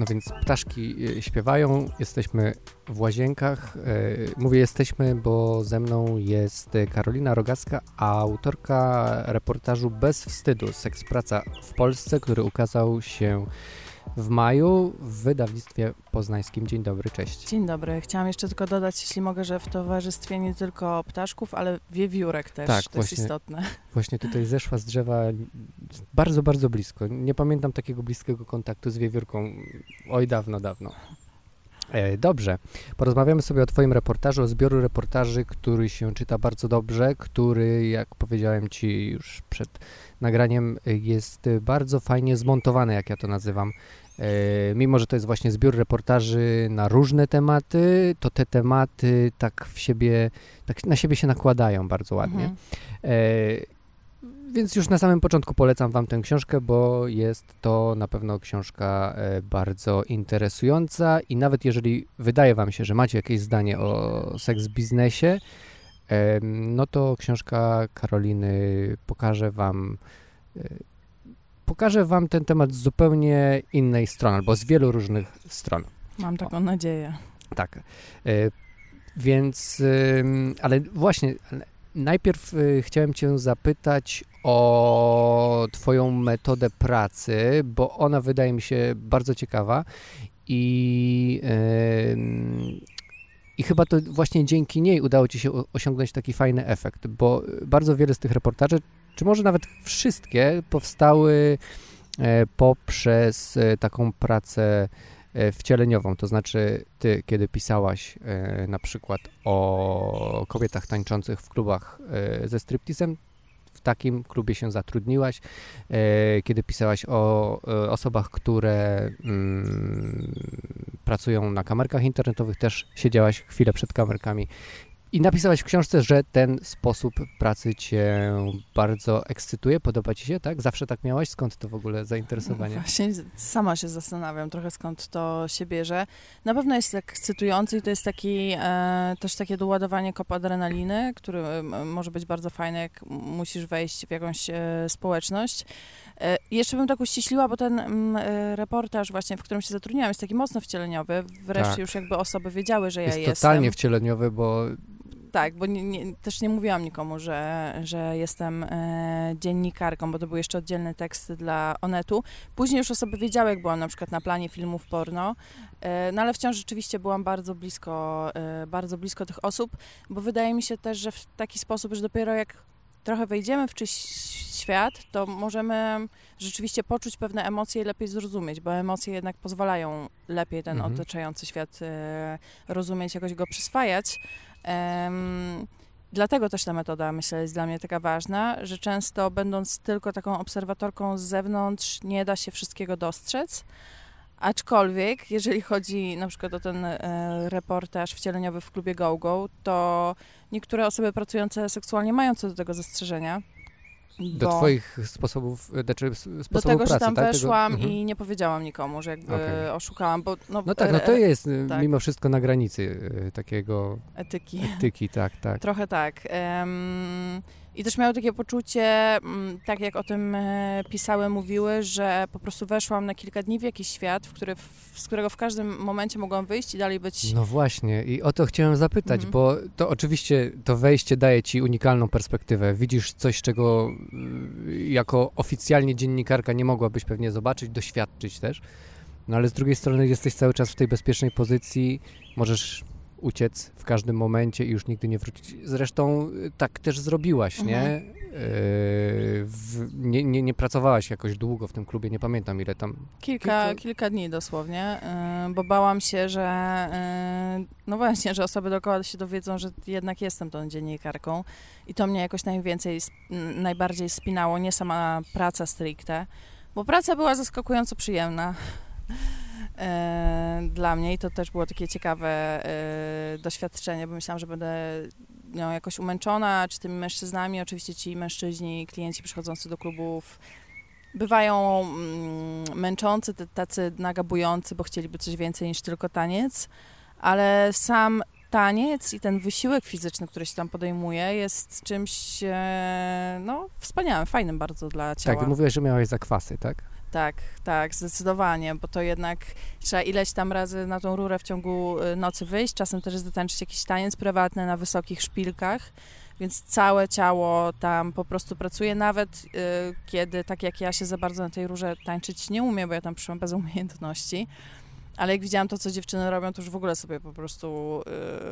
No więc ptaszki y, śpiewają, jesteśmy w łazienkach. Y, mówię jesteśmy, bo ze mną jest Karolina Rogacka, autorka reportażu Bez wstydu, seks praca w Polsce, który ukazał się w maju w wydawnictwie poznańskim. Dzień dobry, cześć. Dzień dobry. Chciałam jeszcze tylko dodać, jeśli mogę, że w towarzystwie nie tylko ptaszków, ale wiewiórek też. Tak, to właśnie, jest istotne. Właśnie tutaj zeszła z drzewa bardzo, bardzo blisko. Nie pamiętam takiego bliskiego kontaktu z wiewiórką. Oj, dawno, dawno. E, dobrze, porozmawiamy sobie o Twoim reportażu, o zbioru reportaży, który się czyta bardzo dobrze, który, jak powiedziałem Ci już przed nagraniem, jest bardzo fajnie zmontowany, jak ja to nazywam. E, mimo, że to jest właśnie zbiór reportaży na różne tematy, to te tematy tak w siebie, tak na siebie się nakładają bardzo ładnie. Mhm. E, więc już na samym początku polecam Wam tę książkę, bo jest to na pewno książka e, bardzo interesująca i nawet jeżeli wydaje Wam się, że macie jakieś zdanie o seks biznesie, no to książka Karoliny pokaże Wam e, pokaże Wam ten temat z zupełnie innej strony, albo z wielu różnych stron. Mam taką o. nadzieję. Tak. E, więc, ale właśnie, najpierw chciałem Cię zapytać o Twoją metodę pracy, bo ona wydaje mi się bardzo ciekawa i, i chyba to właśnie dzięki niej udało Ci się osiągnąć taki fajny efekt, bo bardzo wiele z tych reportaży, czy może nawet wszystkie, powstały e, poprzez e, taką pracę e, wcieleniową, to znaczy ty, kiedy pisałaś na przykład o kobietach tańczących w klubach ze striptizem, w takim klubie się zatrudniłaś, kiedy pisałaś o osobach, które mm, pracują na kamerkach internetowych, też siedziałaś chwilę przed kamerkami i napisałaś w książce, że ten sposób pracy cię bardzo ekscytuje, podoba ci się, tak? Zawsze tak miałaś? Skąd to w ogóle zainteresowanie? Właśnie sama się zastanawiam trochę skąd to się bierze. Na pewno jest ekscytujący i to jest taki e, też takie doładowanie kop adrenaliny, który e, może być bardzo fajny, jak musisz wejść w jakąś e, społeczność. E, jeszcze bym tak uściśliła, bo ten mm, e, reportaż właśnie, w którym się zatrudniłam, jest taki mocno wcieleniowy. Wreszcie tak. już jakby osoby wiedziały, że ja jest jestem. Jest totalnie wcieleniowy, bo tak, bo nie, nie, też nie mówiłam nikomu, że, że jestem e, dziennikarką, bo to był jeszcze oddzielny tekst dla Onetu. Później już osoby wiedziały, jak byłam na przykład na planie filmów porno, e, no ale wciąż rzeczywiście byłam bardzo blisko, e, bardzo blisko tych osób, bo wydaje mi się też, że w taki sposób, że dopiero jak trochę wejdziemy w czyś świat, to możemy rzeczywiście poczuć pewne emocje i lepiej zrozumieć, bo emocje jednak pozwalają lepiej ten mhm. otaczający świat e, rozumieć, jakoś go przyswajać. Dlatego też ta metoda, myślę, jest dla mnie taka ważna, że często będąc tylko taką obserwatorką z zewnątrz, nie da się wszystkiego dostrzec. Aczkolwiek, jeżeli chodzi na przykład o ten e, reportaż wcieleniowy w klubie GoGo, to niektóre osoby pracujące seksualnie mają co do tego zastrzeżenia. Do twoich sposobów, e, znaczy Do tego, pracy, że tam tak? weszłam tego... i mhm. nie powiedziałam nikomu, że jakby okay. oszukałam, bo... No, no tak, no to jest e, tak. mimo wszystko na granicy takiego... Etyki. Etyki, tak, tak. Trochę tak. Um, i też miały takie poczucie, mm, tak jak o tym e, pisały, mówiły, że po prostu weszłam na kilka dni w jakiś świat, w który, z którego w każdym momencie mogłam wyjść i dalej być. No właśnie, i o to chciałem zapytać, mhm. bo to oczywiście to wejście daje ci unikalną perspektywę. Widzisz coś, czego y, jako oficjalnie dziennikarka nie mogłabyś pewnie zobaczyć, doświadczyć też. No ale z drugiej strony jesteś cały czas w tej bezpiecznej pozycji, możesz uciec w każdym momencie i już nigdy nie wrócić. Zresztą y, tak też zrobiłaś, mhm. nie? Yy, w, nie, nie? Nie pracowałaś jakoś długo w tym klubie, nie pamiętam ile tam. Kilka, kilka... kilka dni dosłownie, yy, bo bałam się, że no właśnie, że osoby dookoła się dowiedzą, że jednak jestem tą dziennikarką i to mnie jakoś najwięcej, najbardziej spinało, nie sama praca stricte, bo praca była zaskakująco przyjemna. E, dla mnie i to też było takie ciekawe e, doświadczenie, bo myślałam, że będę no, jakoś umęczona, czy tymi mężczyznami. Oczywiście ci mężczyźni, klienci przychodzący do klubów bywają mm, męczący, tacy nagabujący, bo chcieliby coś więcej niż tylko taniec, ale sam taniec i ten wysiłek fizyczny, który się tam podejmuje, jest czymś e, no, wspaniałym, fajnym bardzo dla ciała. Tak, mówiłeś, że miałeś zakwasy, tak? Tak, tak, zdecydowanie, bo to jednak trzeba ileś tam razy na tą rurę w ciągu y, nocy wyjść, czasem też zatańczyć jakiś taniec prywatny na wysokich szpilkach, więc całe ciało tam po prostu pracuje, nawet y, kiedy, tak jak ja się za bardzo na tej rurze tańczyć nie umiem, bo ja tam przyszłam bez umiejętności, ale jak widziałam to, co dziewczyny robią, to już w ogóle sobie po prostu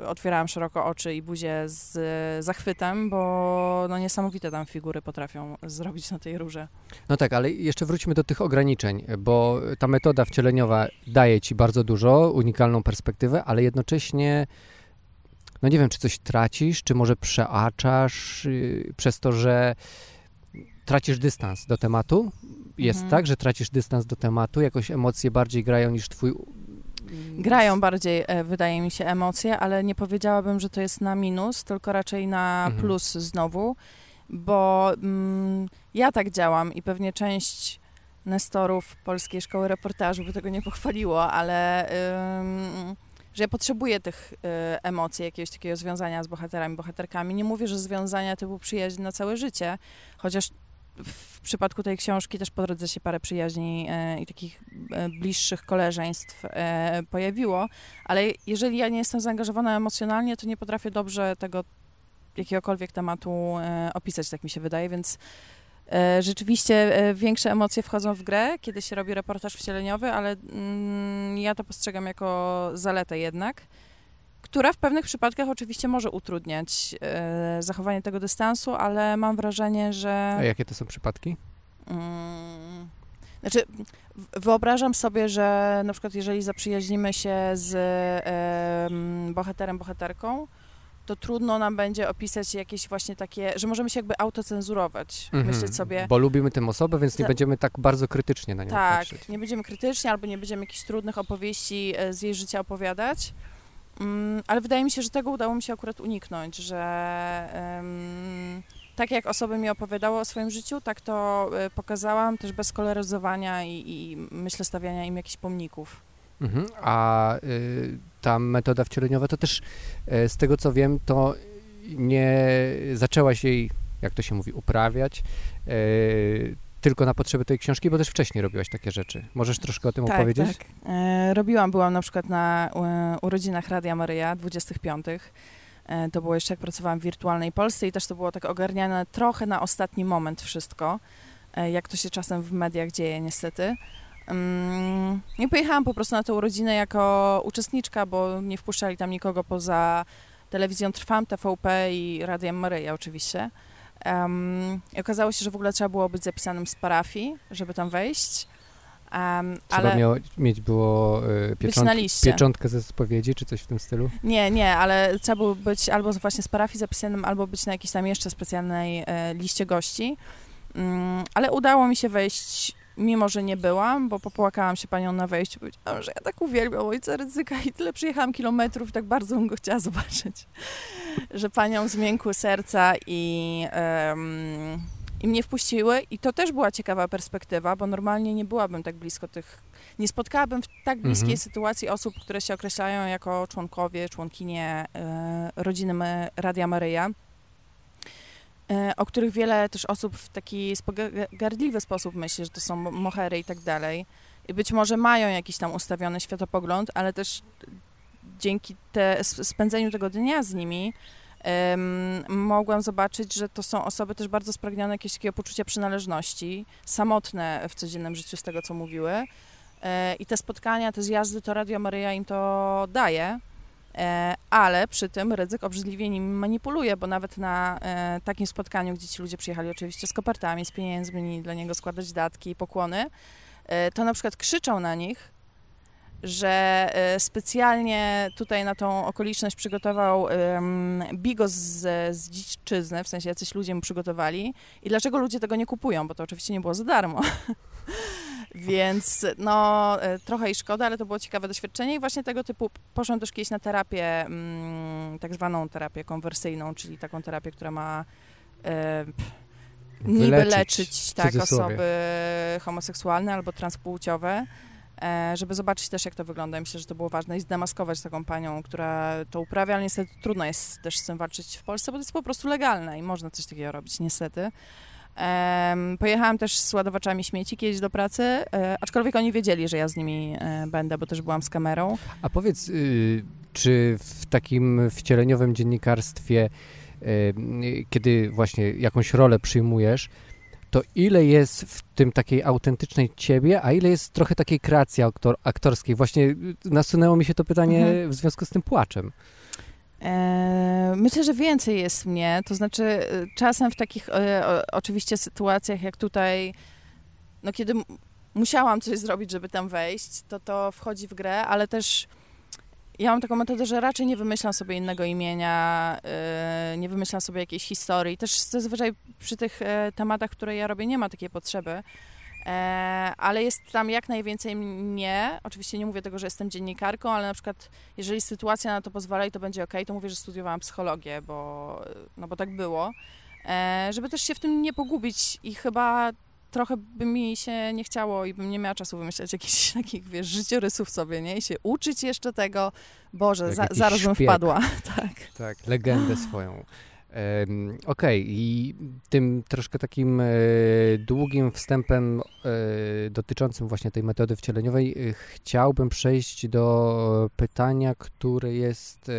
y, otwierałam szeroko oczy i buzię z y, zachwytem, bo no niesamowite tam figury potrafią zrobić na tej rurze. No tak, ale jeszcze wróćmy do tych ograniczeń, bo ta metoda wcieleniowa daje ci bardzo dużo, unikalną perspektywę, ale jednocześnie no nie wiem, czy coś tracisz, czy może przeaczasz yy, przez to, że tracisz dystans do tematu. Jest Mhm. tak, że tracisz dystans do tematu, jakoś emocje bardziej grają niż twój. Grają bardziej, e, wydaje mi się, emocje, ale nie powiedziałabym, że to jest na minus, tylko raczej na Mhm. plus znowu, bo mm, ja tak działam i pewnie część nestorów Polskiej Szkoły Reportażu by tego nie pochwaliło, ale ym, że ja potrzebuję tych y, emocji, jakiegoś takiego związania z bohaterami, bohaterkami. Nie mówię, że związania typu przyjaźń na całe życie, chociaż w przypadku tej książki też po drodze się parę przyjaźni e, i takich e, bliższych koleżeństw e, pojawiło, ale jeżeli ja nie jestem zaangażowana emocjonalnie, to nie potrafię dobrze tego jakiegokolwiek tematu opisać, tak mi się wydaje, więc rzeczywiście większe emocje wchodzą w grę, kiedy się robi reportaż wcieleniowy, ale mm, ja to postrzegam jako zaletę jednak, która w pewnych przypadkach oczywiście może utrudniać e, zachowanie tego dystansu, ale mam wrażenie, że... A jakie to są przypadki? Mm, Znaczy, wyobrażam sobie, że na przykład jeżeli zaprzyjaźnimy się z em, bohaterem, bohaterką, to trudno nam będzie opisać jakieś właśnie takie, że możemy się jakby autocenzurować, Mhm, myśleć sobie, Bo lubimy tę osobę, więc nie Ta- będziemy tak bardzo krytycznie na nią tak, patrzeć. nie będziemy krytyczni albo nie będziemy jakichś trudnych opowieści e, z jej życia opowiadać. Mm, ale wydaje mi się, że tego udało mi się akurat uniknąć, że tak jak osoby mi opowiadały o swoim życiu, tak to e, pokazałam też bez koloryzowania i, i myślę stawiania im jakichś pomników. Mhm. A y, ta metoda wcieleniowa to też y, z tego co wiem, to nie zaczęłaś jej, jak to się mówi, uprawiać y, tylko na potrzeby tej książki, bo też wcześniej robiłaś takie rzeczy. Możesz troszkę o tym opowiedzieć? Tak. E, robiłam, byłam na przykład na e, urodzinach Radia Maryja, 25. E, to było jeszcze jak pracowałam w wirtualnej Polsce i też to było tak ogarniane trochę na ostatni moment wszystko, e, jak to się czasem w mediach dzieje niestety. Mm, I pojechałam po prostu na tę urodzinę jako uczestniczka, bo nie wpuszczali tam nikogo poza telewizją Trwam, TVP i Radiem Maryja oczywiście. Em, I okazało się, że w ogóle trzeba było być zapisanym z parafii, żeby tam wejść. Em, Trzeba ale miało, mieć było y, piecząt, pieczątkę ze spowiedzi, czy coś w tym stylu? nie, nie, ale trzeba było być albo właśnie z parafii zapisanym, albo być na jakiejś tam jeszcze specjalnej e, liście gości. Mm, ale udało mi się wejść, mimo że nie byłam, bo popłakałam się panią na wejściu. Powiedziałam, że ja tak uwielbiam ojca ryzyka i tyle przyjechałam kilometrów, tak bardzo bym go chciała zobaczyć. że panią zmiękły serca i, em, i mnie wpuściły. I to też była ciekawa perspektywa, bo normalnie nie byłabym tak blisko tych nie spotkałabym w tak bliskiej Mhm. sytuacji osób, które się określają jako członkowie, członkinie e, rodziny Radia Maryja, o których wiele też osób w taki spoga- gardliwy sposób myśli, że to są mohery i tak dalej. I być może mają jakiś tam ustawiony światopogląd, ale też dzięki te, sp- spędzeniu tego dnia z nimi em, mogłam zobaczyć, że to są osoby też bardzo spragnione jakiegoś takiego poczucia przynależności, samotne w codziennym życiu z tego, co mówiły. E, I te spotkania, te zjazdy, to Radio Maryja im to daje, e, ale przy tym ryzyk obrzydliwie nimi manipuluje, bo nawet na e, takim spotkaniu, gdzie ci ludzie przyjechali oczywiście z kopertami, z pieniędzmi, dla niego składać datki i pokłony, e, to na przykład krzyczą na nich, że e, specjalnie tutaj na tą okoliczność przygotował bigos z, z dziczyzny, w sensie jacyś ludzie mu przygotowali i dlaczego ludzie tego nie kupują, bo to oczywiście nie było za darmo. Więc no e, trochę i szkoda, ale to było ciekawe doświadczenie i właśnie tego typu poszłam też kiedyś na terapię, mm, tak zwaną terapię konwersyjną, czyli taką terapię, która ma e, niby Wyleczyć, leczyć tak, osoby homoseksualne albo transpłciowe. e, żeby zobaczyć też, jak to wygląda. Myślę, że to było ważne i zdemaskować taką panią, która to uprawia, ale niestety trudno jest też z tym walczyć w Polsce, bo to jest po prostu legalne i można coś takiego robić, niestety. Pojechałam też z ładowaczami śmieci kiedyś do pracy, e, aczkolwiek oni wiedzieli, że ja z nimi e, będę, bo też byłam z kamerą. A powiedz, y, czy w takim wcieleniowym dziennikarstwie, y, kiedy właśnie jakąś rolę przyjmujesz, to ile jest w tym takiej autentycznej ciebie, a ile jest trochę takiej kreacji aktor, aktorskiej? Właśnie nasunęło mi się to pytanie mhm. w związku z tym płaczem. E, myślę, że więcej jest mnie, to znaczy e, czasem w takich e, oczywiście sytuacjach jak tutaj, no kiedy musiałam coś zrobić, żeby tam wejść, to to wchodzi w grę, ale też ja mam taką metodę, że raczej nie wymyślam sobie innego imienia, nie wymyślam sobie jakiejś historii. Też zazwyczaj przy tych tematach, które ja robię, nie ma takiej potrzeby. E, ale jest tam jak najwięcej mnie. Oczywiście nie mówię tego, że jestem dziennikarką, ale na przykład jeżeli sytuacja na to pozwala i to będzie ok, to mówię, że studiowałam psychologię, bo, no bo tak było. E, żeby też się w tym nie pogubić i chyba trochę by mi się nie chciało i bym nie miała czasu wymyślać jakichś takich, wiesz, życiorysów sobie, nie? I się uczyć jeszcze tego. Boże, za, zaraz bym wpadła. tak. Tak, legendę swoją. Okej, okay. i tym troszkę takim e, długim wstępem e, dotyczącym właśnie tej metody wcieleniowej e, chciałbym przejść do pytania, które jest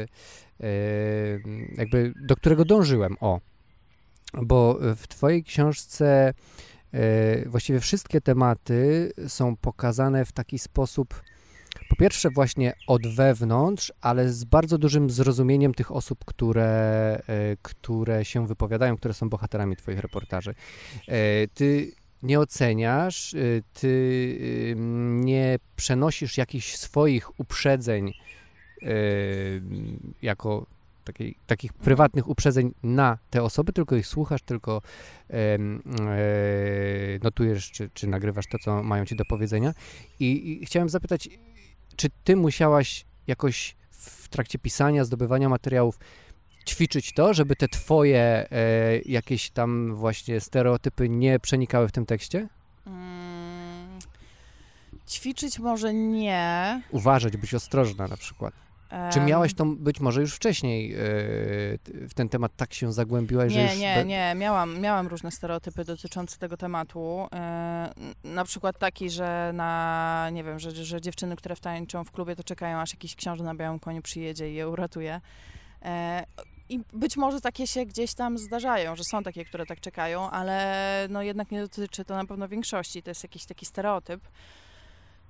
jakby, do którego dążyłem, o, bo w twojej książce właściwie wszystkie tematy są pokazane w taki sposób po pierwsze właśnie od wewnątrz, ale z bardzo dużym zrozumieniem tych osób, które, e, które się wypowiadają, które są bohaterami twoich reportaży. E, ty nie oceniasz, e, ty nie przenosisz jakichś swoich uprzedzeń jako takiej, takich prywatnych uprzedzeń na te osoby, tylko ich słuchasz, tylko notujesz, czy, czy nagrywasz to, co mają ci do powiedzenia. I, I, chciałem zapytać, czy ty musiałaś jakoś w trakcie pisania, zdobywania materiałów ćwiczyć to, żeby te twoje e, jakieś tam właśnie stereotypy nie przenikały w tym tekście? Hmm, ćwiczyć może nie. Uważać, być ostrożna na przykład. Czy miałaś to być może już wcześniej e, w ten temat tak się zagłębiłaś, nie, że już... Nie, nie, miałam, miałam różne stereotypy dotyczące tego tematu. E, na przykład taki, że na, nie wiem, że, że dziewczyny, które wtańczą w klubie, to czekają, aż jakiś książę na białym koniu przyjedzie i je uratuje. E, I być może takie się gdzieś tam zdarzają, że są takie, które tak czekają, ale no jednak nie dotyczy to na pewno większości. To jest jakiś taki stereotyp.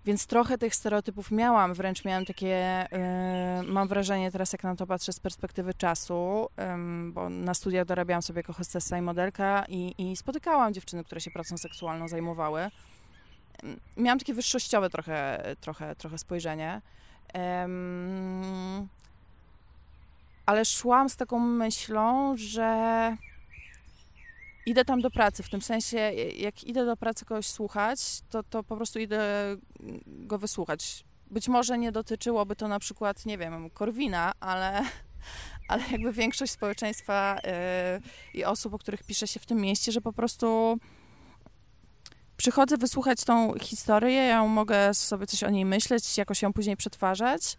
Więc trochę tych stereotypów miałam, wręcz miałam takie, yy, mam wrażenie teraz jak na to patrzę z perspektywy czasu, yy, bo na studiach dorabiałam sobie jako hostessa i modelka i, i spotykałam dziewczyny, które się pracą seksualną zajmowały. Yy, miałam takie wyższościowe trochę, trochę, trochę spojrzenie. ale szłam z taką myślą, że idę tam do pracy, w tym sensie, jak idę do pracy kogoś słuchać, to, to po prostu idę go wysłuchać. Być może nie dotyczyłoby to na przykład, nie wiem, Korwina, ale, ale jakby większość społeczeństwa yy, i osób, o których pisze się w tym mieście, że po prostu przychodzę wysłuchać tą historię, ja mogę sobie coś o niej myśleć, jakoś ją później przetwarzać,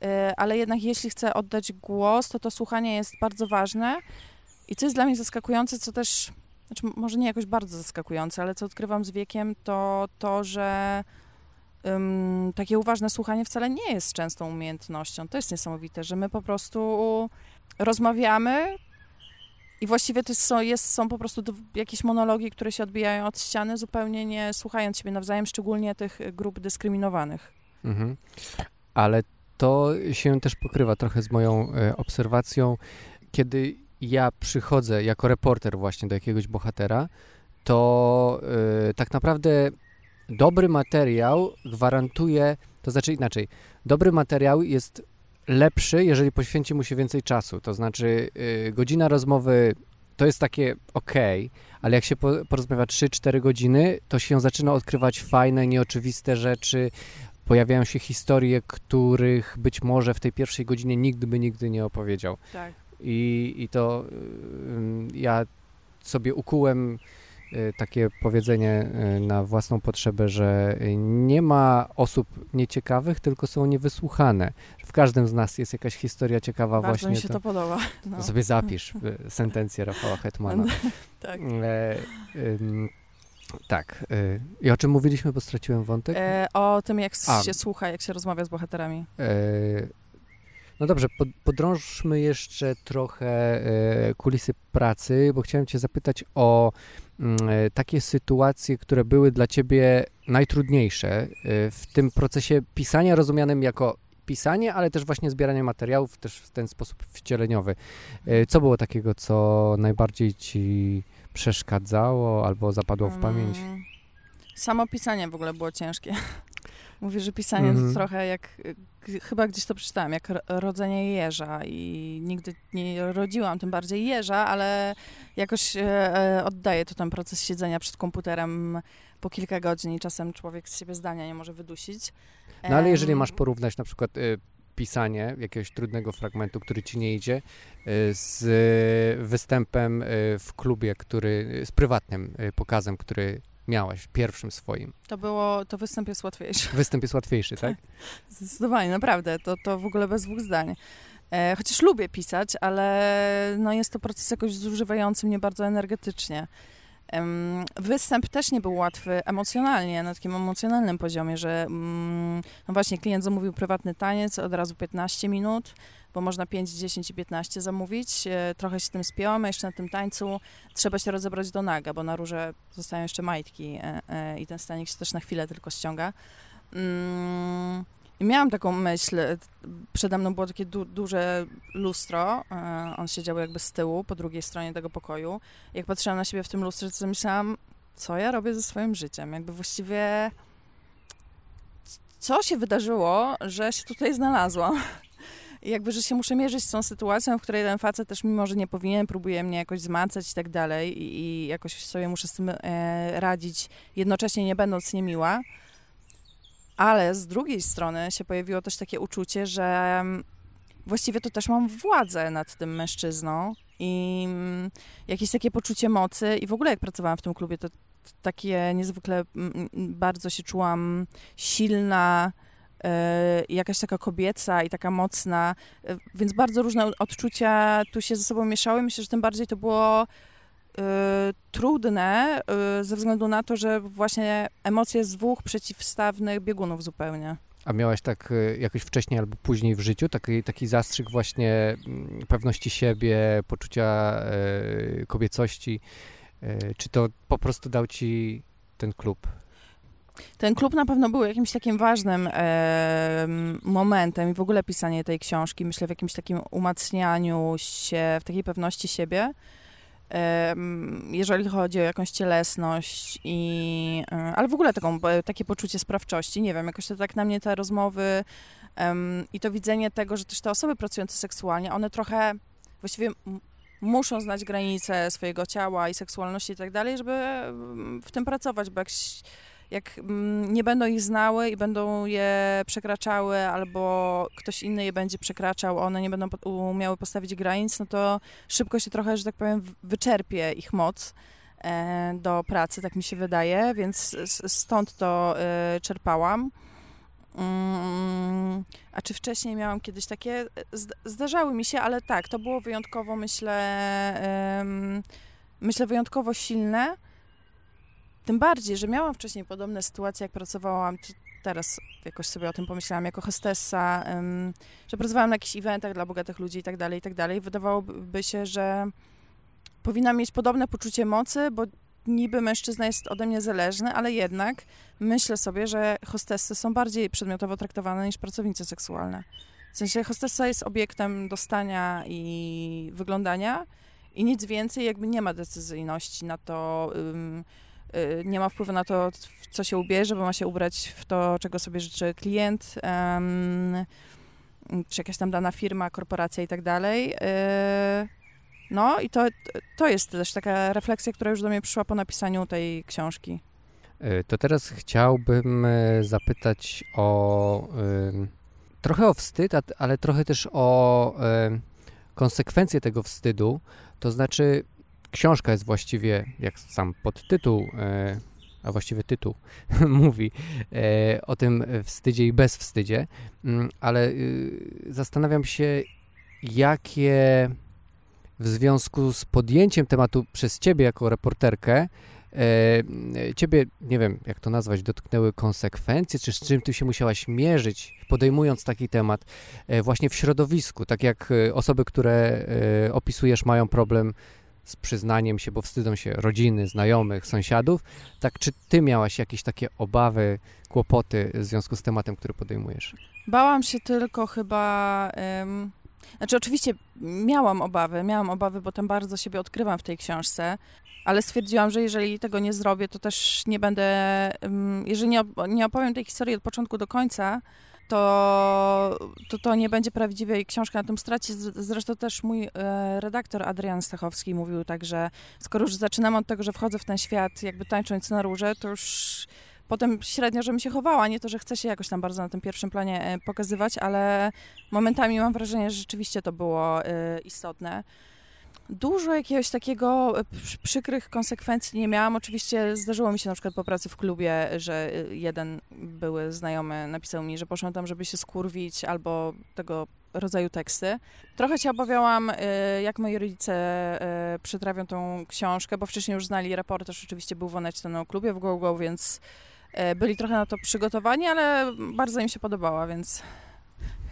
yy, ale jednak jeśli chcę oddać głos, to to słuchanie jest bardzo ważne. I co jest dla mnie zaskakujące, co też znaczy może nie jakoś bardzo zaskakujące, ale co odkrywam z wiekiem, to to, że um, takie uważne słuchanie wcale nie jest częstą umiejętnością. To jest niesamowite, że my po prostu rozmawiamy i właściwie to są, jest, są po prostu jakieś monologi, które się odbijają od ściany, zupełnie nie słuchając siebie nawzajem, szczególnie tych grup dyskryminowanych. Mhm. Ale to się też pokrywa trochę z moją e, obserwacją, kiedy ja przychodzę jako reporter właśnie do jakiegoś bohatera, to yy, tak naprawdę dobry materiał gwarantuje, to znaczy inaczej, dobry materiał jest lepszy, jeżeli poświęci mu się więcej czasu. To znaczy, yy, godzina rozmowy to jest takie ok, ale jak się po, porozmawia 3-4 godziny, to się zaczyna odkrywać fajne, nieoczywiste rzeczy. Pojawiają się historie, których być może w tej pierwszej godzinie nigdy by nigdy nie opowiedział. Tak. I, i to ja sobie ukułem y, takie powiedzenie y, na własną potrzebę, że nie ma osób nieciekawych, tylko są niewysłuchane. W każdym z nas jest jakaś historia ciekawa Bardzo właśnie. mi się to, to podoba. No. Sobie zapisz y, sentencję Rafała Hetmana. tak. E, ym, tak. Y, I o czym mówiliśmy, bo straciłem wątek? E, o tym, jak A. się słucha, jak się rozmawia z bohaterami. E, No dobrze, pod, podrążmy jeszcze trochę e, kulisy pracy, bo chciałem Cię zapytać o mm, e, takie sytuacje, które były dla Ciebie najtrudniejsze e, w tym procesie pisania, rozumianym jako pisanie, ale też właśnie zbieranie materiałów, też w ten sposób wcieleniowy. Co było takiego, co najbardziej Ci przeszkadzało albo zapadło w pamięć? Mm, Samo pisanie w ogóle było ciężkie. Mówię, że pisanie Mhm. to trochę jak, chyba gdzieś to przeczytałam, jak ro- rodzenie jeża i nigdy nie rodziłam tym bardziej jeża, ale jakoś e, e, oddaję to ten proces siedzenia przed komputerem po kilka godzin i czasem człowiek z siebie zdania nie może wydusić. No ale jeżeli masz porównać na przykład y, pisanie jakiegoś trudnego fragmentu, który ci nie idzie, y, z y, występem w klubie, który, z prywatnym y, pokazem, który miałaś, pierwszym swoim. To było, to występ jest łatwiejszy. Występ jest łatwiejszy, tak? Zdecydowanie, naprawdę, to, to w ogóle bez dwóch zdań. E, chociaż lubię pisać, ale no jest to proces jakoś zużywający mnie bardzo energetycznie. Występ też nie był łatwy emocjonalnie, na takim emocjonalnym poziomie, że mm, no właśnie klient zamówił prywatny taniec, od razu 15 minut, bo można 5, 10 i 15 zamówić. E, trochę się tym spięłam, a jeszcze na tym tańcu trzeba się rozebrać do naga, bo na róże zostają jeszcze majtki e, e, i ten stanik się też na chwilę tylko ściąga. I miałam taką myśl, e, przede mną było takie du- duże lustro, e, on siedział jakby z tyłu, po drugiej stronie tego pokoju. Jak patrzyłam na siebie w tym lustrze, to myślałam, co ja robię ze swoim życiem? Jakby właściwie co się wydarzyło, że się tutaj znalazłam? I jakby, że się muszę mierzyć z tą sytuacją, w której ten facet też, mimo że nie powinien, próbuje mnie jakoś zmacać i tak dalej i, i jakoś sobie muszę z tym e, radzić, jednocześnie nie będąc niemiła. Ale z drugiej strony się pojawiło też takie uczucie, że mm, właściwie to też mam władzę nad tym mężczyzną i mm, jakieś takie poczucie mocy i w ogóle jak pracowałam w tym klubie, to takie niezwykle mm, bardzo się czułam silna, i jakaś taka kobieca i taka mocna, e, więc bardzo różne odczucia tu się ze sobą mieszały. Myślę, że tym bardziej to było trudne e, ze względu na to, że właśnie emocje z dwóch przeciwstawnych biegunów zupełnie. A miałaś tak y, jakoś wcześniej albo później w życiu taki, taki zastrzyk właśnie mm, pewności siebie, poczucia y, kobiecości? Y, Czy to po prostu dał ci ten klub? Ten klub na pewno był jakimś takim ważnym em, momentem i w ogóle pisanie tej książki, myślę w jakimś takim umacnianiu się, w takiej pewności siebie. Jeżeli chodzi o jakąś cielesność i, e, ale w ogóle taką, e, takie poczucie sprawczości, nie wiem, jakoś to tak na mnie te rozmowy em, i to widzenie tego, że też te osoby pracujące seksualnie, one trochę właściwie muszą znać granice swojego ciała i seksualności i tak dalej, żeby w tym pracować, bo jak jak mm, nie będą ich znały i będą je przekraczały, albo ktoś inny je będzie przekraczał, one nie będą umiały postawić granic, no to szybko się trochę, że tak powiem, wyczerpie ich moc e, do pracy, tak mi się wydaje, więc stąd to e, czerpałam. Mm, a czy wcześniej miałam kiedyś takie? Zd- Zdarzały mi się, ale tak, to było wyjątkowo, myślę, myślę wyjątkowo silne. Tym bardziej, że miałam wcześniej podobne sytuacje, jak pracowałam, teraz jakoś sobie o tym pomyślałam, jako hostessa, że pracowałam na jakichś eventach dla bogatych ludzi i tak dalej, i tak dalej. Wydawałoby się, że powinnam mieć podobne poczucie mocy, bo niby mężczyzna jest ode mnie zależny, ale jednak myślę sobie, że hostessy są bardziej przedmiotowo traktowane niż pracownice seksualne. W sensie hostessa jest obiektem dostania i wyglądania i nic więcej, jakby nie ma decyzyjności na to, y, nie ma wpływu na to, w co się ubierze, bo ma się ubrać w to, czego sobie życzy klient, czy jakaś tam dana firma, korporacja i tak dalej. Y, No i to, to jest też taka refleksja, która już do mnie przyszła po napisaniu tej książki. Y, To teraz chciałbym y, zapytać o trochę o wstyd, ale trochę też o konsekwencje tego wstydu. To znaczy, książka jest właściwie, jak sam podtytuł, e, a właściwie tytuł mówi e, o tym wstydzie i bezwstydzie, mm, ale y, zastanawiam się, jakie w związku z podjęciem tematu przez ciebie jako reporterkę, e, ciebie, nie wiem jak to nazwać, dotknęły konsekwencje, czy z czym ty się musiałaś mierzyć, podejmując taki temat właśnie w środowisku, tak jak osoby, które opisujesz, mają problem z przyznaniem się, bo wstydzą się rodziny, znajomych, sąsiadów. Tak, czy ty miałaś jakieś takie obawy, kłopoty w związku z tematem, który podejmujesz? Bałam się tylko chyba. Um, znaczy, oczywiście miałam obawy, miałam obawy, bo tam bardzo siebie odkrywam w tej książce, ale stwierdziłam, że jeżeli tego nie zrobię, to też nie będę. Jeżeli nie, nie opowiem tej historii od początku do końca, to, to to nie będzie prawdziwe i książka na tym straci. Zresztą też mój e, redaktor Adrian Stachowski mówił tak, że skoro już zaczynam od tego, że wchodzę w ten świat jakby tańcząc na róże, to już potem średnio, żebym się chowała. Nie to, że chcę się jakoś tam bardzo na tym pierwszym planie e, pokazywać, ale momentami mam wrażenie, że rzeczywiście to było e, istotne. Dużo jakiegoś takiego e, przykrych konsekwencji nie miałam. Oczywiście zdarzyło mi się na przykład po pracy w klubie, że e, jeden były znajomy napisał mi, że poszłam tam, żeby się skurwić albo tego rodzaju teksty. Trochę się obawiałam, e, jak moi rodzice przytrawią tą książkę, bo wcześniej już znali reportaż, oczywiście był w Onecie o klubie w GoGo, więc byli trochę na to przygotowani, ale bardzo im się podobała, więc,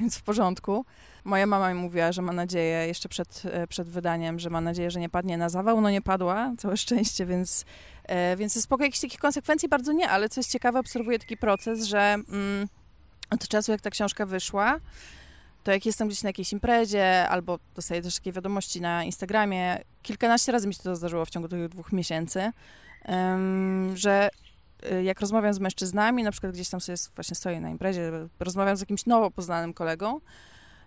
więc w porządku. Moja mama mi mówiła, że ma nadzieję, jeszcze przed, e, przed wydaniem, że ma nadzieję, że nie padnie na zawał. No nie padła, całe szczęście, więc, e, więc spoko. Jakichś takich konsekwencji bardzo nie, ale co jest ciekawe, obserwuję taki proces, że mm, od czasu, jak ta książka wyszła, to jak jestem gdzieś na jakiejś imprezie, albo dostaję też takie wiadomości na Instagramie, kilkanaście razy mi się to zdarzyło w ciągu tych dwóch miesięcy, że e, jak rozmawiam z mężczyznami, na przykład gdzieś tam sobie właśnie stoję na imprezie, rozmawiam z jakimś nowo poznanym kolegą,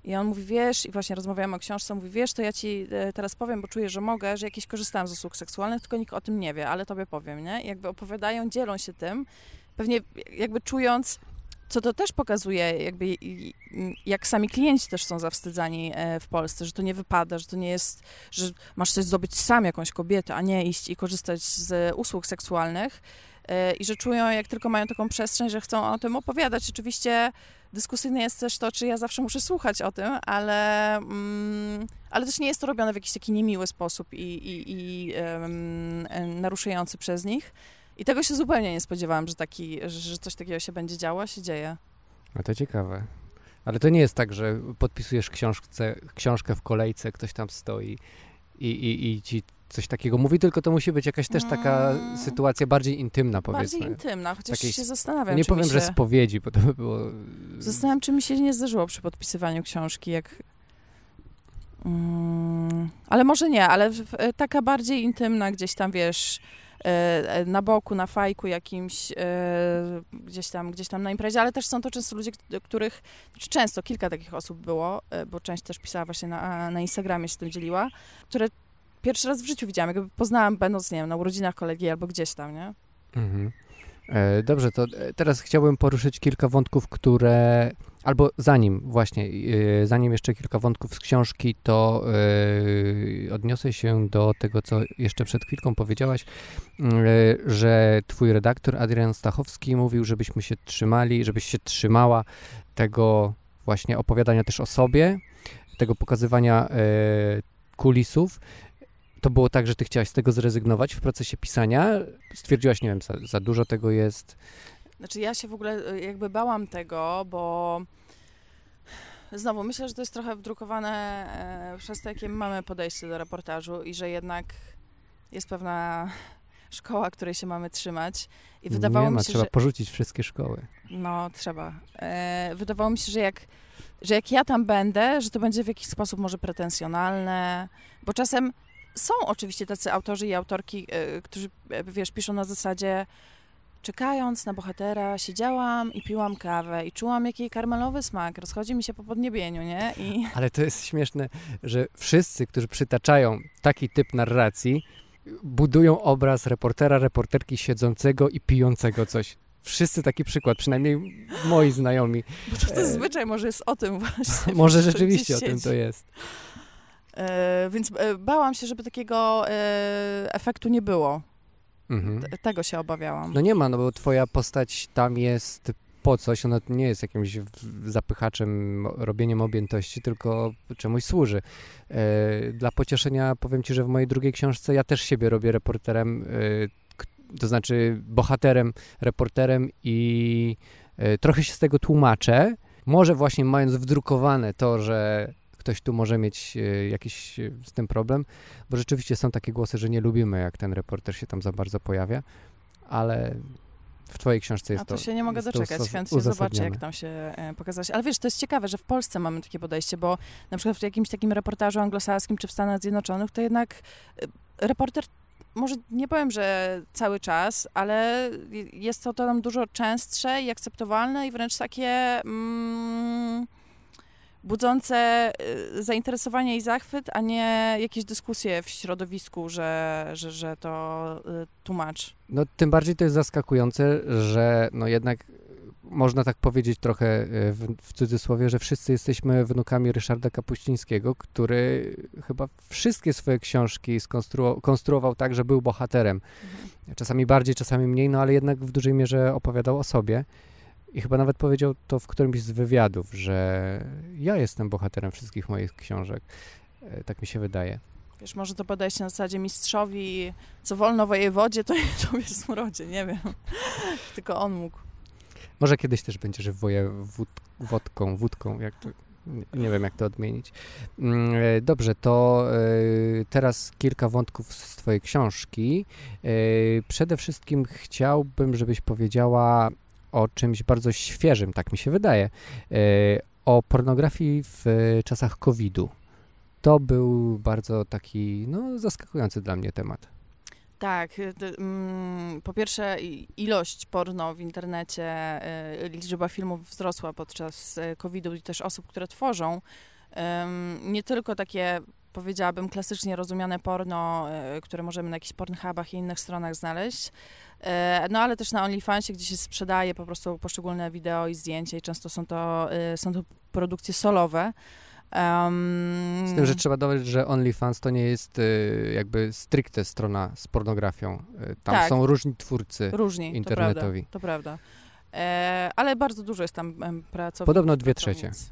i on mówi, wiesz, i właśnie rozmawiamy o książce, mówi, wiesz, to ja ci e, teraz powiem, bo czuję, że mogę, że jakieś korzystałam z usług seksualnych, tylko nikt o tym nie wie, ale tobie powiem, nie? I jakby opowiadają, dzielą się tym, pewnie jakby czując, co to też pokazuje, jakby jak sami klienci też są zawstydzani e, w Polsce, że to nie wypada, że to nie jest, że masz coś zdobyć sam jakąś kobietę, a nie iść i korzystać z usług seksualnych i że czują, jak tylko mają taką przestrzeń, że chcą o tym opowiadać. Oczywiście Dyskusyjne jest też to, czy ja zawsze muszę słuchać o tym, ale, mm, ale też nie jest to robione w jakiś taki niemiły sposób i, i, i um, naruszający przez nich. I tego się zupełnie nie spodziewałam, że, taki, że coś takiego się będzie działo, a się dzieje. No to ciekawe. Ale to nie jest tak, że podpisujesz książkę, książkę w kolejce, ktoś tam stoi i, i, i ci coś takiego mówi, tylko to musi być jakaś też taka mm. sytuacja bardziej intymna, powiedzmy. Bardziej intymna, chociaż Takiej, się zastanawiam. Nie powiem, się... że spowiedzi, bo to by było... Zastanawiam, czy mi się nie zdarzyło przy podpisywaniu książki, jak... Mm, ale może nie, ale taka bardziej intymna, gdzieś tam, wiesz, na boku, na fajku jakimś, e, gdzieś tam, gdzieś tam na imprezie, ale też są to często ludzie, których, znaczy często, kilka takich osób było, bo część też pisała właśnie na, na Instagramie, się tym dzieliła, które pierwszy raz w życiu widziałam, jakby poznałam będąc, nie wiem, na urodzinach kolegi albo gdzieś tam, nie? Mhm. E, dobrze, to e, teraz chciałbym poruszyć kilka wątków, które, albo zanim właśnie, e, zanim jeszcze kilka wątków z książki, to odniosę się do tego, co jeszcze przed chwilką powiedziałaś, że twój redaktor Adrian Stachowski mówił, żebyśmy się trzymali, żebyś się trzymała tego właśnie opowiadania też o sobie, tego pokazywania kulisów, to było tak, że ty chciałaś z tego zrezygnować w procesie pisania? Stwierdziłaś, nie wiem, za, za dużo tego jest? Znaczy ja się w ogóle e, jakby bałam tego, bo znowu myślę, że to jest trochę wdrukowane e, przez to, jakie mamy podejście do reportażu i że jednak jest pewna szkoła, której się mamy trzymać. I wydawało nie ma, mi się, trzeba że... porzucić wszystkie szkoły. No, trzeba. E, wydawało mi się, że jak, że jak ja tam będę, że to będzie w jakiś sposób może pretensjonalne, bo czasem są oczywiście tacy autorzy i autorki, e, którzy, e, wiesz, piszą na zasadzie czekając na bohatera, siedziałam i piłam kawę i czułam jaki karmelowy smak, rozchodzi mi się po podniebieniu, nie? I... Ale to jest śmieszne, że wszyscy, którzy przytaczają taki typ narracji, budują obraz reportera, reporterki siedzącego i pijącego coś. Wszyscy taki przykład, przynajmniej moi znajomi. Bo to, to e, zwyczaj może jest o tym właśnie. może rzeczywiście o tym to jest. E, więc e, bałam się, żeby takiego e, efektu nie było. Mhm. Tego się obawiałam. No nie ma, no bo twoja postać tam jest po coś, ona nie jest jakimś zapychaczem, robieniem objętości, tylko czemuś służy. Dla pocieszenia powiem ci, że w mojej drugiej książce ja też siebie robię reporterem, to znaczy bohaterem, reporterem i trochę się z tego tłumaczę. Może właśnie mając wdrukowane to, że ktoś tu może mieć e, jakiś e, z tym problem, bo rzeczywiście są takie głosy, że nie lubimy, jak ten reporter się tam za bardzo pojawia, ale w twojej książce jest A to, to się nie mogę to doczekać, chętnie zobaczę, jak tam się e, pokazać. Ale wiesz, to jest ciekawe, że w Polsce mamy takie podejście, bo na przykład w jakimś takim reportażu anglosaskim czy w Stanach Zjednoczonych, to jednak reporter, może nie powiem, że cały czas, ale jest to tam dużo częstsze i akceptowalne i wręcz takie mm, budzące y, zainteresowanie i zachwyt, a nie jakieś dyskusje w środowisku, że, że, że to y, tłumacz. No tym bardziej to jest zaskakujące, że no jednak można tak powiedzieć trochę e, w, w cudzysłowie, że wszyscy jesteśmy wnukami Ryszarda Kapuścińskiego, który chyba wszystkie swoje książki skonstruował konstruował tak, że był bohaterem. Czasami bardziej, czasami mniej, no ale jednak w dużej mierze opowiadał o sobie. I chyba nawet powiedział to w którymś z wywiadów, że ja jestem bohaterem wszystkich moich książek. E, Tak mi się wydaje. Wiesz, może to podejście na zasadzie mistrzowi, co wolno wojewodzie, to to jest smrodzie, nie wiem. Tylko on mógł. Może kiedyś też będziesz woje wód, wodką, wódką, jak to, nie, wiem jak to odmienić. Mm, e, Dobrze, to e, teraz kilka wątków z twojej książki. Przede wszystkim chciałbym, żebyś powiedziała o czymś bardzo świeżym, tak mi się wydaje, e, o pornografii w czasach COVID-u. To był bardzo taki, no, zaskakujący dla mnie temat. Tak, y, mm, po pierwsze ilość porno w internecie, y, liczba filmów wzrosła podczas y, COVID-u i też osób, które tworzą. Nie tylko takie, powiedziałabym, klasycznie rozumiane porno, y, które możemy na jakichś Pornhubach i innych stronach znaleźć, y, no ale też na OnlyFansie, gdzie się sprzedaje po prostu poszczególne wideo i zdjęcia i często są to, y, są to produkcje solowe. Ym, Z tym, że trzeba dodać, że OnlyFans to nie jest y, jakby stricte strona z pornografią. Tam Tak. są różni twórcy. Różni, internetowi. To prawda. To prawda. E, ale bardzo dużo jest tam pracowników. Podobno dwie pracownic.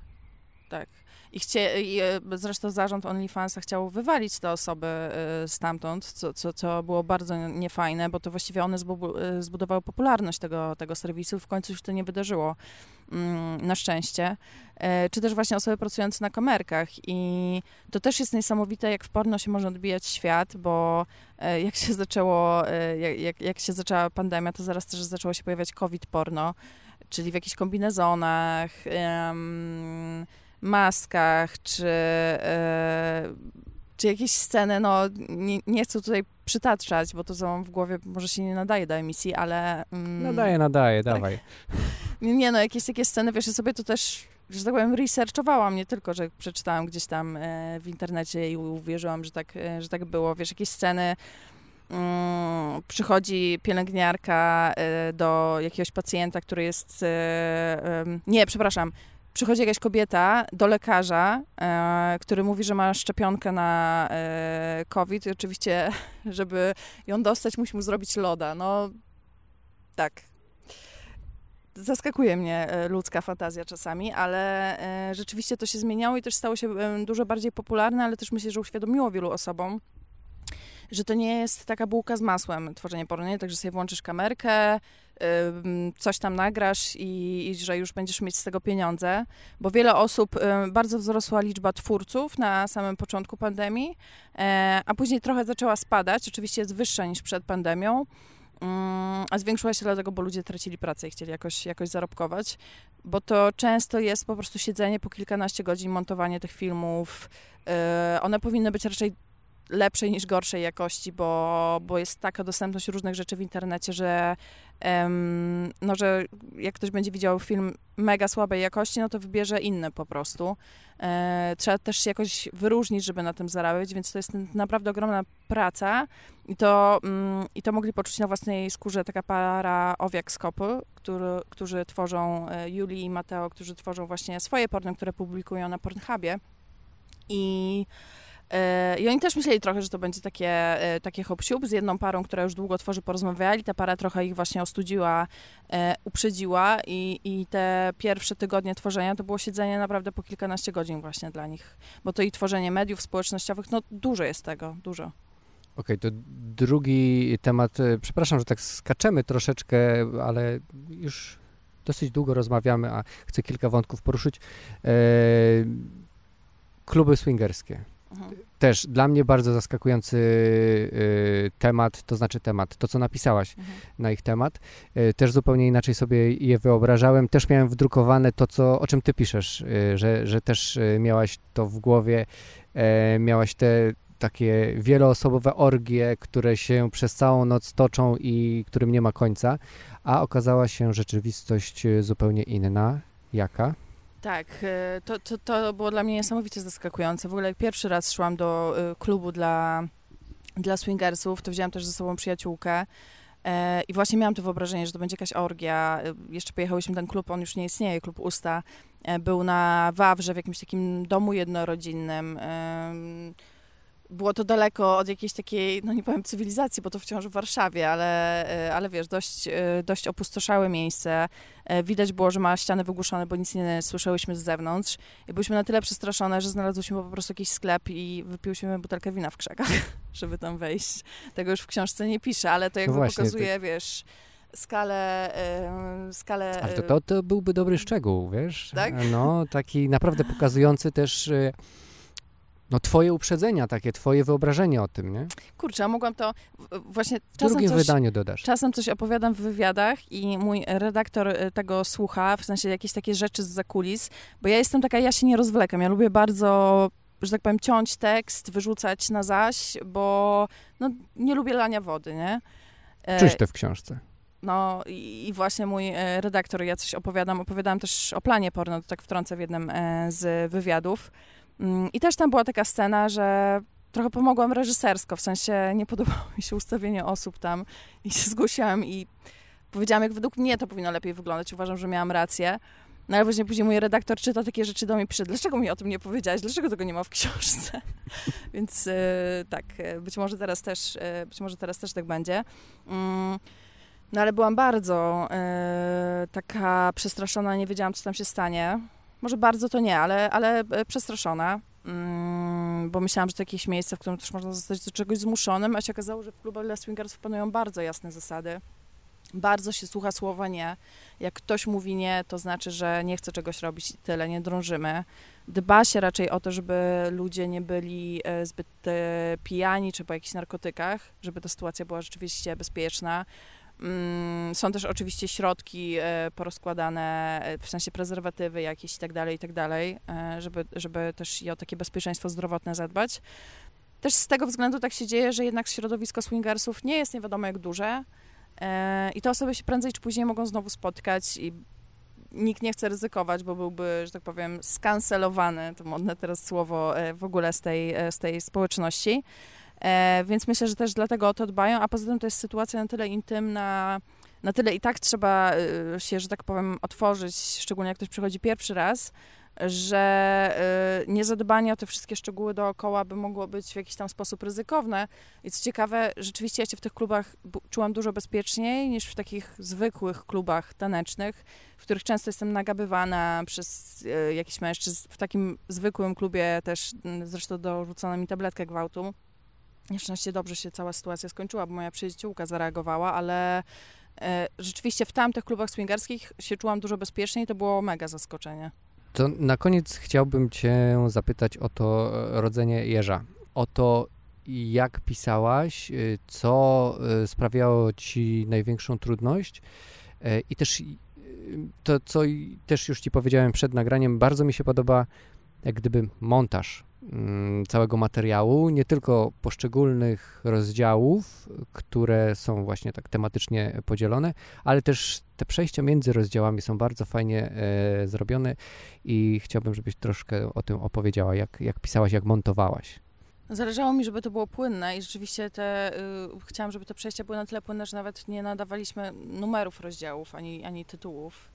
Tak. I, chcie, i e, zresztą zarząd OnlyFansa chciał wywalić te osoby e, stamtąd, co, co, co było bardzo niefajne, bo to właściwie one e, zbudowały popularność tego, tego serwisu. W końcu się to nie wydarzyło, mm, na szczęście. Czy też właśnie osoby pracujące na kamerkach. I to też jest niesamowite, jak w porno się może odbijać świat, bo jak się zaczęło, jak, jak, się zaczęła pandemia, to zaraz też zaczęło się pojawiać COVID porno, czyli w jakichś kombinezonach, em, maskach, czy, e, czy jakieś sceny, no nie, nie chcę tutaj przytaczać, bo to co mam w głowie może się nie nadaje do emisji, ale... mm, Nadaje, nadaje, dawaj. nie, no jakieś takie sceny, wiesz, ja sobie to też, że tak powiem, researchowałam, nie tylko, że przeczytałam gdzieś tam e, w internecie i uwierzyłam, że tak, e, że tak było. Wiesz, jakieś sceny, mm, przychodzi pielęgniarka do jakiegoś pacjenta, który jest, nie, przepraszam, przychodzi jakaś kobieta do lekarza, e, który mówi, że ma szczepionkę na e, COVID i oczywiście, żeby ją dostać, musi mu zrobić loda. No, tak, zaskakuje mnie e, ludzka fantazja czasami, ale e, rzeczywiście to się zmieniało i też stało się dużo bardziej popularne, ale też myślę, że uświadomiło wielu osobom, że to nie jest taka bułka z masłem tworzenie porno, nie? Także sobie włączysz kamerkę, coś tam nagrasz i, i że już będziesz mieć z tego pieniądze, bo wiele osób, ym, bardzo wzrosła liczba twórców na samym początku pandemii, e, a później trochę zaczęła spadać, oczywiście jest wyższa niż przed pandemią, Mm, a zwiększyła się dlatego, bo ludzie tracili pracę i chcieli jakoś, jakoś zarobkować, bo to często jest po prostu siedzenie po kilkanaście godzin, montowanie tych filmów. Yy, one powinny być raczej lepszej niż gorszej jakości, bo, bo jest taka dostępność różnych rzeczy w internecie, że, no, że jak ktoś będzie widział film mega słabej jakości, no to wybierze inny po prostu. E, trzeba też się jakoś wyróżnić, żeby na tym zarabiać, więc to jest naprawdę ogromna praca i to, mm, i to mogli poczuć na własnej skórze taka para owiak z kopy, który, którzy tworzą, e, Julii i Mateo, którzy tworzą właśnie swoje porno, które publikują na Pornhubie i I oni też myśleli trochę, że to będzie takie, e, takie hop z jedną parą, która już długo tworzy, porozmawiali. Ta para trochę ich właśnie ostudziła, e, uprzedziła i, i te pierwsze tygodnie tworzenia to było siedzenie naprawdę po kilkanaście godzin właśnie dla nich. Bo to i tworzenie mediów społecznościowych, no dużo jest tego, dużo. Okej, okay, to drugi temat. Przepraszam, że tak skaczemy troszeczkę, ale już dosyć długo rozmawiamy, a chcę kilka wątków poruszyć. E, kluby swingerskie. Mhm. Też dla mnie bardzo zaskakujący y, temat, to znaczy temat, to co napisałaś mhm. na ich temat. Y, też zupełnie inaczej sobie je wyobrażałem. Też miałem wdrukowane to, co, o czym ty piszesz, y, że, że też miałaś to w głowie, miałaś te takie wieloosobowe orgie, które się przez całą noc toczą i którym nie ma końca, a okazała się rzeczywistość zupełnie inna. Jaka? Tak, e, to, to, to było dla mnie niesamowicie zaskakujące. W ogóle jak pierwszy raz szłam do e, klubu dla, dla swingersów, to wziąłem też ze sobą przyjaciółkę. E, I właśnie miałam to wyobrażenie, że to będzie jakaś orgia. Jeszcze pojechałyśmy ten klub, on już nie istnieje, klub Usta. Był na Wawrze, w jakimś takim domu jednorodzinnym było to daleko od jakiejś takiej, no nie powiem cywilizacji, bo to wciąż w Warszawie, ale, e, ale wiesz, dość, e, dość opustoszałe miejsce. E, widać było, że ma ściany wygłuszone, bo nic nie słyszałyśmy z zewnątrz. I byliśmy na tyle przestraszone, że znalazłyśmy po prostu jakiś sklep i wypiłyśmy butelkę wina w krzakach, żeby tam wejść. Tego już w książce nie pisze, ale to jakby no właśnie, pokazuje, to... wiesz skalę, skalę... Ale to, to, to byłby dobry szczegół, wiesz? Tak? No, taki naprawdę pokazujący też no twoje uprzedzenia takie, twoje wyobrażenie o tym, nie? Kurczę, a mogłam to właśnie w czasem drugim coś, wydaniu dodasz. Czasem coś opowiadam w wywiadach i mój redaktor y, tego słucha, w sensie jakieś takie rzeczy z zakulis, bo ja jestem taka, ja się nie rozwlekam, ja lubię bardzo że tak powiem, ciąć tekst, wyrzucać na zaś, bo no, nie lubię lania wody, nie? E, Czuć to w książce. No i, i, właśnie mój e, redaktor, ja coś opowiadam, opowiadałam też o planie porno, to tak wtrącę w jednym e, z wywiadów, I też tam była taka scena, że trochę pomogłam reżysersko, w sensie nie podobało mi się ustawienie osób tam i się zgłosiłam i powiedziałam, jak według mnie to powinno lepiej wyglądać. Uważam, że miałam rację. No ale właśnie później mój redaktor czyta takie rzeczy do mnie pisze, dlaczego mi o tym nie powiedziałaś, dlaczego tego nie ma w książce? Więc yy, tak, e, być może teraz też, yy, być może teraz też tak będzie. Yy, no ale byłam bardzo taka przestraszona, nie wiedziałam, co tam się stanie. Może bardzo to nie, ale, ale e, przestraszona, mm, bo myślałam, że to jakieś miejsce, w którym też można zostać do czegoś zmuszonym, a się okazało, że w klubach dla swingersów panują bardzo jasne zasady. Bardzo się słucha słowa nie. Jak ktoś mówi nie, to znaczy, że nie chce czegoś robić i tyle, nie drążymy. Dba się raczej o to, żeby ludzie nie byli e, zbyt e, pijani czy po jakichś narkotykach, żeby ta sytuacja była rzeczywiście bezpieczna. Mm, są też oczywiście środki e, porozkładane, e, w sensie prezerwatywy jakieś i tak dalej, i tak dalej, e, żeby, żeby też i o takie bezpieczeństwo zdrowotne zadbać. Też z tego względu tak się dzieje, że jednak środowisko swingersów nie jest nie wiadomo jak duże i te osoby się prędzej czy później mogą znowu spotkać i nikt nie chce ryzykować, bo byłby, że tak powiem, skancelowany, to modne teraz słowo w ogóle z tej, z tej społeczności. E, więc myślę, że też dlatego o to dbają, a poza tym to jest sytuacja na tyle intymna, na tyle i tak trzeba y, się, że tak powiem, otworzyć, szczególnie jak ktoś przychodzi pierwszy raz, że y, niezadbanie o te wszystkie szczegóły dookoła by mogło być w jakiś tam sposób ryzykowne. I co ciekawe, rzeczywiście ja się w tych klubach czułam dużo bezpieczniej niż w takich zwykłych klubach tanecznych, w których często jestem nagabywana przez y, jakichś mężczyzn. W takim zwykłym klubie też zresztą dorzucono mi tabletkę gwałtu Nieszczęście dobrze się cała sytuacja skończyła, bo moja przyjaciółka zareagowała, ale e, rzeczywiście w tamtych klubach swingerskich się czułam dużo bezpieczniej i to było mega zaskoczenie. To na koniec chciałbym Cię zapytać o to e, rodzenie jeża. O to, jak pisałaś, e, co e, sprawiało Ci największą trudność i też to, co też już Ci powiedziałem przed nagraniem, bardzo mi się podoba jak gdyby montaż całego materiału, nie tylko poszczególnych rozdziałów, które są właśnie tak tematycznie podzielone, ale też te przejścia między rozdziałami są bardzo fajnie e, zrobione i chciałbym, żebyś troszkę o tym opowiedziała, jak, jak pisałaś, jak montowałaś. Zależało mi, żeby to było płynne i rzeczywiście te, y, chciałam, żeby te przejścia były na tyle płynne, że nawet nie nadawaliśmy numerów rozdziałów ani, ani tytułów.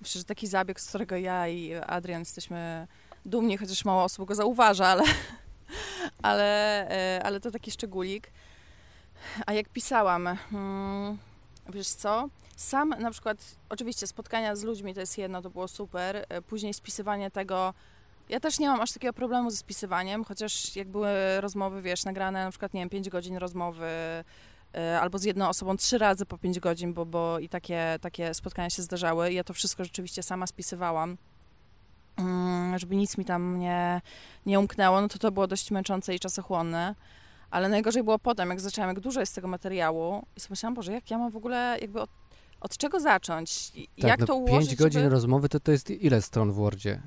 Myślę, że taki zabieg, z którego ja i Adrian jesteśmy dumni, chociaż mało osób go zauważa, ale, ale, e, ale to taki szczególik. A jak pisałam, hmm, wiesz co, sam na przykład, oczywiście spotkania z ludźmi to jest jedno, to było super, e, później spisywanie tego, ja też nie mam aż takiego problemu ze spisywaniem, chociaż jak były rozmowy, wiesz, nagrane na przykład, nie wiem, 5 godzin rozmowy e, albo z jedną osobą trzy razy po 5 godzin, bo, bo i takie, takie spotkania się zdarzały. Ja to wszystko rzeczywiście sama spisywałam, żeby nic mi tam nie, nie umknęło, no to to było dość męczące i czasochłonne. Ale najgorzej było potem, jak zaczęłam, jak dużo jest tego materiału i sobie myślałam, Boże, jak ja mam w ogóle jakby od, od czego zacząć? Tak, jak no to ułożyć, 5 godzin żeby... rozmowy to, to jest ile stron w Wordzie?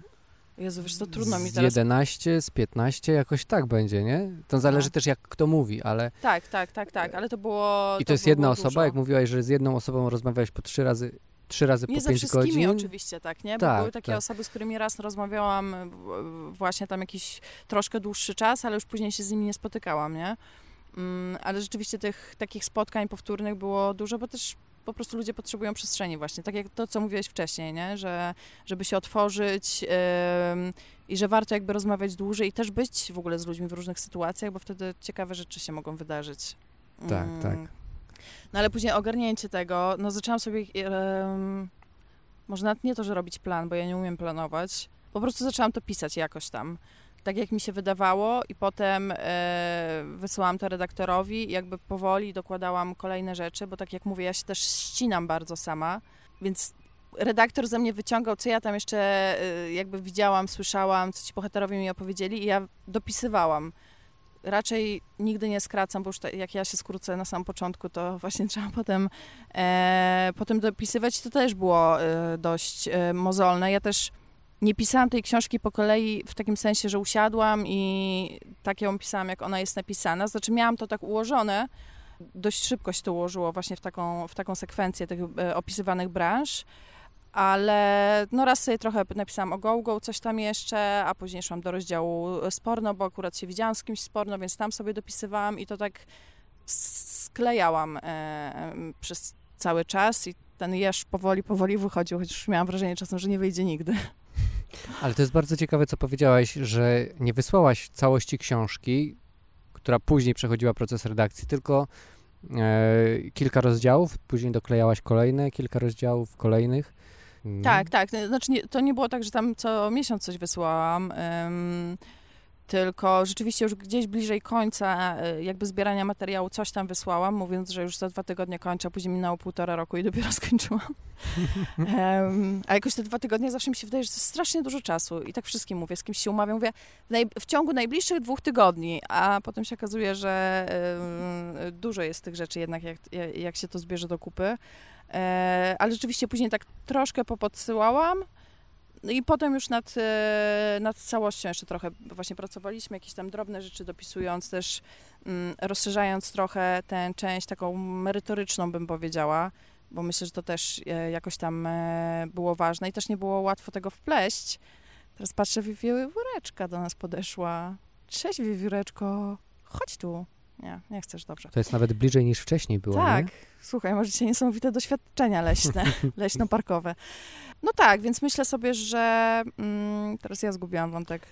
Jezu, wiesz, to trudno mi z teraz... 11, z 15, jakoś tak będzie, nie? To zależy No. też jak kto mówi, ale... Tak, tak, tak, tak, ale to było... I to, jest było jedna dużo. osoba, jak mówiłaś, że z jedną osobą rozmawiałeś po trzy razy, trzy razy Nie po ze 5 wszystkimi godzin. oczywiście, tak, nie? Bo Tak, były takie tak. osoby, z którymi raz rozmawiałam właśnie tam jakiś troszkę dłuższy czas, ale już później się z nimi nie spotykałam, nie? Mm, ale rzeczywiście tych takich spotkań powtórnych było dużo, bo też po prostu ludzie potrzebują przestrzeni właśnie, tak jak to, co mówiłeś wcześniej, nie? Że, żeby się otworzyć ym, i że warto jakby rozmawiać dłużej i też być w ogóle z ludźmi w różnych sytuacjach, bo wtedy ciekawe rzeczy się mogą wydarzyć. Tak, Mm. tak. No ale później ogarnięcie tego, no zaczęłam sobie, em, może nawet nie to, że robić plan, bo ja nie umiem planować, po prostu zaczęłam to pisać jakoś tam, tak jak mi się wydawało i potem e, to redaktorowi jakby powoli dokładałam kolejne rzeczy, bo tak jak mówię, ja się też ścinam bardzo sama, więc redaktor ze mnie wyciągał, co ja tam jeszcze e, jakby widziałam, słyszałam, co ci bohaterowie mi opowiedzieli i ja dopisywałam raczej nigdy nie skracam, bo już jak ja się skrócę na samym początku, to właśnie trzeba potem, e, potem dopisywać. To też było e, dość e, mozolne. Ja też nie pisałam tej książki po kolei w takim sensie, że usiadłam i tak ją pisałam, jak ona jest napisana. Znaczy miałam to tak ułożone, dość szybko się to ułożyło właśnie w taką, w taką sekwencję tych e, opisywanych branż. Ale no raz sobie trochę napisałam o GoGo, coś tam jeszcze, a później szłam do rozdziału z porno, bo akurat się widziałam z kimś z porno, więc tam sobie dopisywałam i to tak sklejałam e, przez cały czas i ten jeż powoli, powoli wychodził, chociaż miałam wrażenie czasem, że nie wyjdzie nigdy. Ale to jest bardzo ciekawe, co powiedziałaś, że nie wysłałaś całości książki, która później przechodziła proces redakcji, tylko e, kilka rozdziałów, później doklejałaś kolejne, kilka rozdziałów kolejnych. Mm. Tak, tak. Znaczy nie, to nie było tak, że tam co miesiąc coś wysyłałam, tylko rzeczywiście już gdzieś bliżej końca y, jakby zbierania materiału coś tam wysłałam, mówiąc, że już za dwa tygodnie kończę, później minęło półtora roku i dopiero skończyłam. Em, a jakoś te dwa tygodnie zawsze mi się wydaje, że to jest strasznie dużo czasu i tak wszystkim mówię, z kimś się umawiam, mówię w, w ciągu najbliższych dwóch tygodni, a potem się okazuje, że em, dużo jest tych rzeczy jednak, jak, jak się to zbierze do kupy. E, ale rzeczywiście później tak troszkę popodsyłałam. No I potem już nad, e, nad całością jeszcze trochę właśnie pracowaliśmy, jakieś tam drobne rzeczy dopisując też, mm, rozszerzając trochę tę część taką merytoryczną bym powiedziała, bo myślę, że to też e, jakoś tam było ważne i też nie było łatwo tego wpleść. Teraz patrzę, wiewióreczka do nas podeszła. Cześć wiewióreczko, chodź tu. Nie, nie chcesz, dobrze. To jest nawet bliżej niż wcześniej było, Tak, nie? słuchaj, masz dzisiaj niesamowite doświadczenia leśne, leśno-parkowe. No tak, więc myślę sobie, że mm, teraz ja zgubiłam wątek.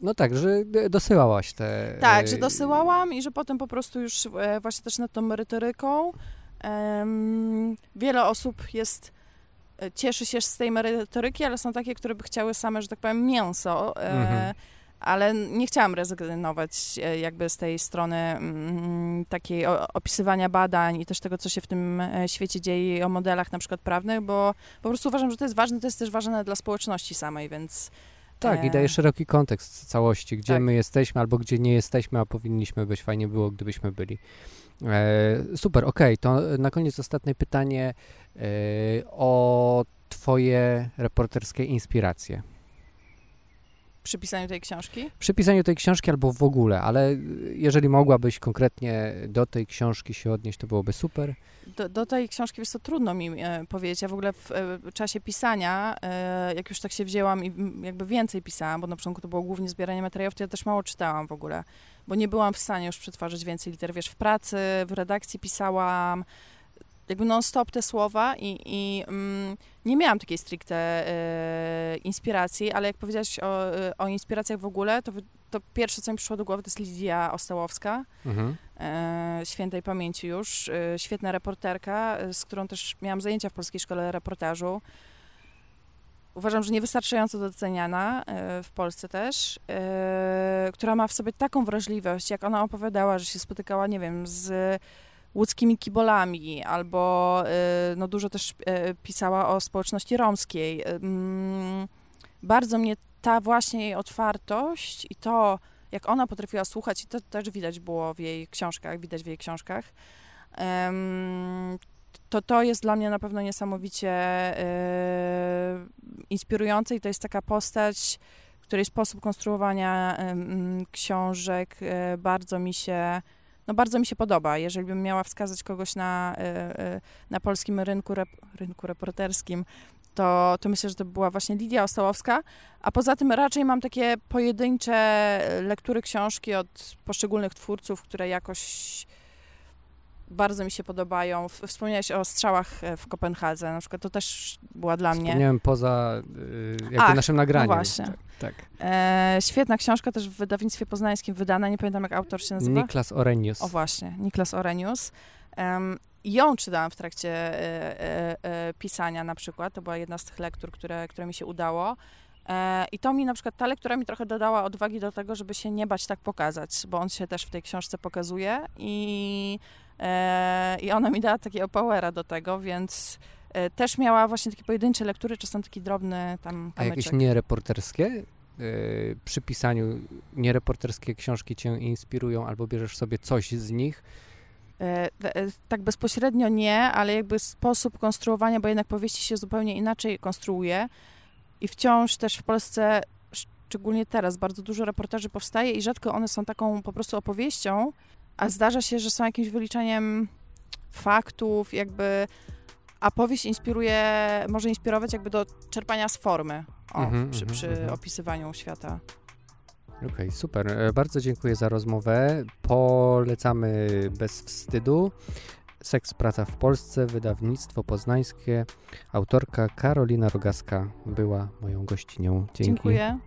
No tak, że dosyłałaś te... Tak, e, że dosyłałam i że potem po prostu już e, właśnie też nad tą merytoryką em, wiele osób jest, e, cieszy się z tej merytoryki, ale są takie, które by chciały same, że tak powiem, mięso, e, Mhm. Ale nie chciałam rezygnować e, jakby z tej strony mm, takiej opisywania badań i też tego, co się w tym e, świecie dzieje i o modelach na przykład prawnych, bo po prostu uważam, że to jest ważne, to jest też ważne dla społeczności samej, więc Tak, i e, daje szeroki kontekst całości, gdzie tak. my jesteśmy albo gdzie nie jesteśmy, a powinniśmy być. Fajnie było, gdybyśmy byli. E, super, okej, to na koniec ostatnie pytanie e, o twoje reporterskie inspiracje. Przy pisaniu tej książki. Przy pisaniu tej książki albo w ogóle, ale jeżeli mogłabyś konkretnie do tej książki się odnieść, to byłoby super. Do, do tej książki jest to trudno mi e, powiedzieć. Ja w ogóle w e, czasie pisania, e, jak już tak się wzięłam i jakby więcej pisałam, bo na początku to było głównie zbieranie materiałów, to ja też mało czytałam w ogóle, bo nie byłam w stanie już przetwarzać więcej liter. Wiesz, w pracy, w redakcji pisałam, jakby non-stop te słowa i, i mm, nie miałam takiej stricte e, inspiracji, ale jak powiedziałaś o, e, o inspiracjach w ogóle, to, to pierwsze, co mi przyszło do głowy, to jest Lidia Ostałowska, mhm. e, świętej pamięci już, świetna reporterka, z którą też miałam zajęcia w Polskiej Szkole Reportażu. Uważam, że niewystarczająco doceniana w Polsce też, która ma w sobie taką wrażliwość, jak ona opowiadała, że się spotykała, nie wiem, z łódzkimi kibolami, albo y, no, dużo też y, pisała o społeczności romskiej. Bardzo mnie ta właśnie jej otwartość i to, jak ona potrafiła słuchać, i to też widać było w jej książkach, widać w jej książkach, to to jest dla mnie na pewno niesamowicie y, inspirujące i to jest taka postać, której sposób konstruowania książek bardzo mi się no bardzo mi się podoba. Jeżeli bym miała wskazać kogoś na, e, e, na polskim rynku, rep, rynku reporterskim, to, to myślę, że to była właśnie Lidia Ostałowska. A poza tym raczej mam takie pojedyncze lektury książki od poszczególnych twórców, które jakoś bardzo mi się podobają. Wspomniałeś o strzałach e, w Kopenhadze, na przykład to też była dla mnie. Wspomniałem poza y, jakby Ach, naszym nagraniem. No właśnie. Tak. tak. E, świetna książka też w wydawnictwie poznańskim wydana, nie pamiętam jak autor się nazywa. Niklas Orenius. O właśnie, Niklas Orenius. Um, ją czytałam w trakcie e, e, e, pisania na przykład, to była jedna z tych lektur, które, które mi się udało. E, I to mi na przykład ta lektura mi trochę dodała odwagi do tego, żeby się nie bać tak pokazać, bo on się też w tej książce pokazuje i E, I ona mi dała takiego powera do tego, więc e, też miała właśnie takie pojedyncze lektury, czasem taki drobny tam kamyczek. A jakieś niereporterskie? Przy pisaniu niereporterskie książki cię inspirują albo bierzesz sobie coś z nich? Tak bezpośrednio nie, ale jakby sposób konstruowania, bo jednak powieści się zupełnie inaczej konstruuje i wciąż też w Polsce, szczególnie teraz, bardzo dużo reportaży powstaje i rzadko one są taką po prostu opowieścią, a zdarza się, że są jakimś wyliczaniem faktów, jakby, a powieść inspiruje, może inspirować jakby do czerpania z formy o, mm -hmm, przy, przy mm -hmm. opisywaniu świata. Okej, okay, super. E, bardzo dziękuję za rozmowę. Polecamy bez wstydu. Seks, praca w Polsce, wydawnictwo poznańskie. Autorka Karolina Rogaska była moją gościnią. Dzięki. Dziękuję.